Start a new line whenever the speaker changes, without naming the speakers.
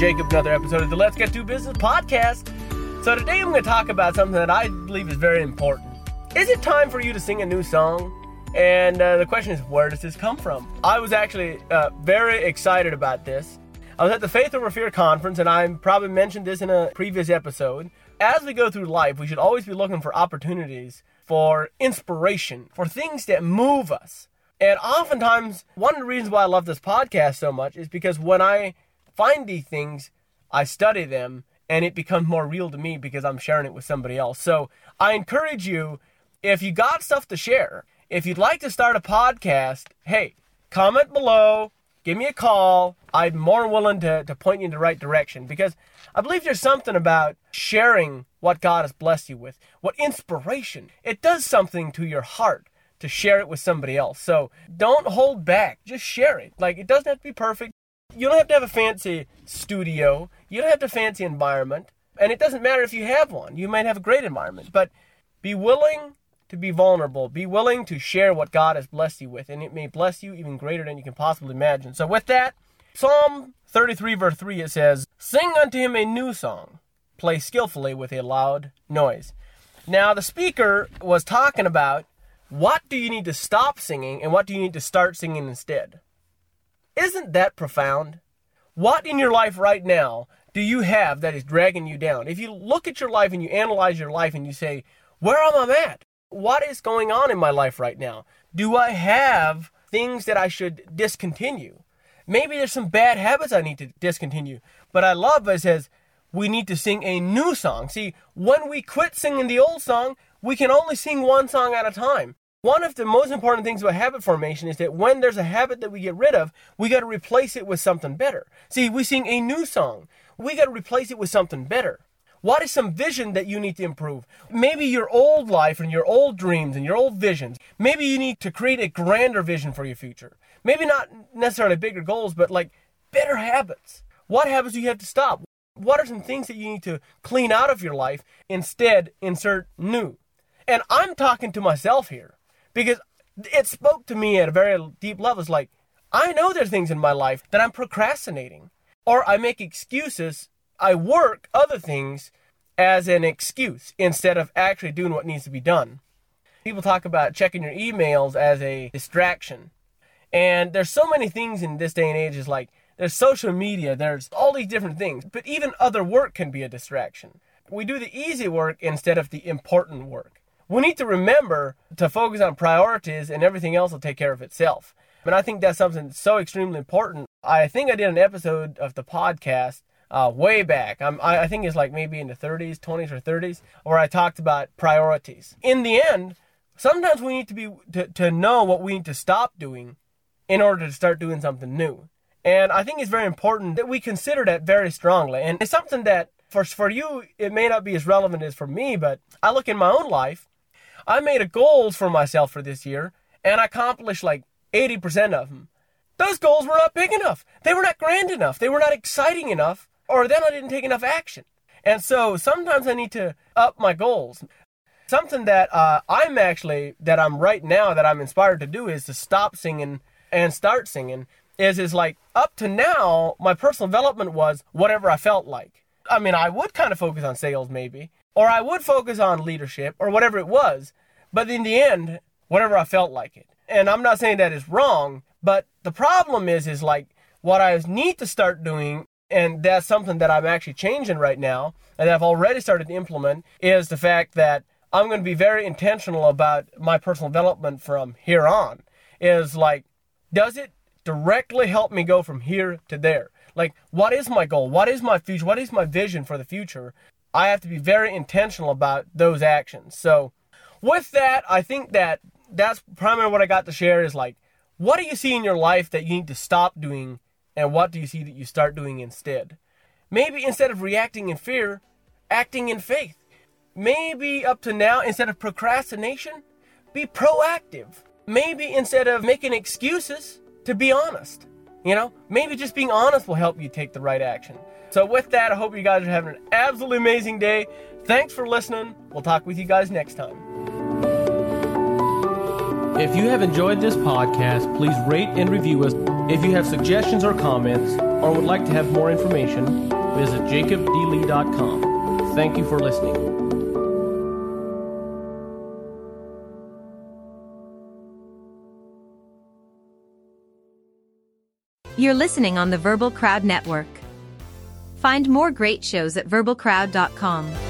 Jacob, another episode of the Let's Get to Business podcast. So today I'm going to talk about something that I believe is very important. Is it time for you to sing a new song? And uh, the question is, where does this come from? I was actually uh, very excited about this. I was at the Faith Over Fear conference, and I probably mentioned this in a previous episode. As we go through life, we should always be looking for opportunities for inspiration, for things that move us. And oftentimes, one of the reasons why I love this podcast so much is because when I find these things, I study them, and it becomes more real to me because I'm sharing it with somebody else. So I encourage you, if you got stuff to share, if you'd like to start a podcast, hey, comment below, give me a call. I'm more willing to, to point you in the right direction because I believe there's something about sharing what God has blessed you with, what inspiration. It does something to your heart to share it with somebody else. So don't hold back, just share it. Like, it doesn't have to be perfect. You don't have to have a fancy studio, you don't have to fancy environment. And it doesn't matter if you have one. You might have a great environment, but be willing to be vulnerable. Be willing to share what God has blessed you with, and it may bless you even greater than you can possibly imagine. So, with that, Psalm 33, verse 3, it says, Sing unto him a new song, play skillfully with a loud noise. Now, the speaker was talking about what do you need to stop singing and what do you need to start singing instead. Isn't that profound? What in your life right now do you have that is dragging you down? If you look at your life and you analyze your life and you say, Where am I at? what is going on in my life right now? Do I have things that I should discontinue? Maybe there's some bad habits I need to discontinue. But I love it says we need to sing a new song. See, when we quit singing the old song, we can only sing one song at a time. One of the most important things about habit formation is that when there's a habit that we get rid of, we got to replace it with something better. See, we sing a new song. We got to replace it with something better. What is some vision that you need to improve? Maybe your old life and your old dreams and your old visions. Maybe you need to create a grander vision for your future. Maybe not necessarily bigger goals, but like better habits. What habits do you have to stop? What are some things that you need to clean out of your life? Instead, insert new. And I'm talking to myself here because it spoke to me at a very deep level. It's like, I know there's things in my life that I'm procrastinating or I make excuses I work other things as an excuse instead of actually doing what needs to be done. People talk about checking your emails as a distraction. And there's so many things in this day and age is like there's social media, there's all these different things, but even other work can be a distraction. We do the easy work instead of the important work. We need to remember to focus on priorities and everything else will take care of itself. And I think that's something so extremely important. I think I did an episode of the podcast uh, way back. I'm, I, I think it's like maybe in the 30s, 20s, or 30s, where I talked about priorities. In the end, sometimes we need to be to, to know what we need to stop doing in order to start doing something new. And I think it's very important that we consider that very strongly. And it's something that for for you it may not be as relevant as for me, but I look in my own life. I made a goals for myself for this year, and I accomplished like 80% of them. Those goals were not big enough. They were not grand enough. They were not exciting enough or then I didn't take enough action. And so sometimes I need to up my goals. Something that uh, I'm actually, that I'm right now, that I'm inspired to do is to stop singing and start singing. Is, is like up to now, my personal development was whatever I felt like. I mean, I would kind of focus on sales maybe, or I would focus on leadership or whatever it was. But in the end, whatever I felt like it. And I'm not saying that is wrong, but the problem is, is like what I need to start doing and that's something that I'm actually changing right now and I've already started to implement is the fact that I'm going to be very intentional about my personal development from here on. Is like, does it directly help me go from here to there? Like, what is my goal? What is my future? What is my vision for the future? I have to be very intentional about those actions. So, with that, I think that that's primarily what I got to share is like, What do you see in your life that you need to stop doing, and what do you see that you start doing instead? Maybe instead of reacting in fear, acting in faith. Maybe up to now, instead of procrastination, be proactive. Maybe instead of making excuses, to be honest. You know, maybe just being honest will help you take the right action. So, with that, I hope you guys are having an absolutely amazing day. Thanks for listening. We'll talk with you guys next time. If you have enjoyed this podcast, please rate and review us. If you have suggestions or comments, or would like to have more information, visit jacobdlee.com. Thank you for listening.
You're listening on the Verbal Crowd Network. Find more great shows at verbalcrowd.com.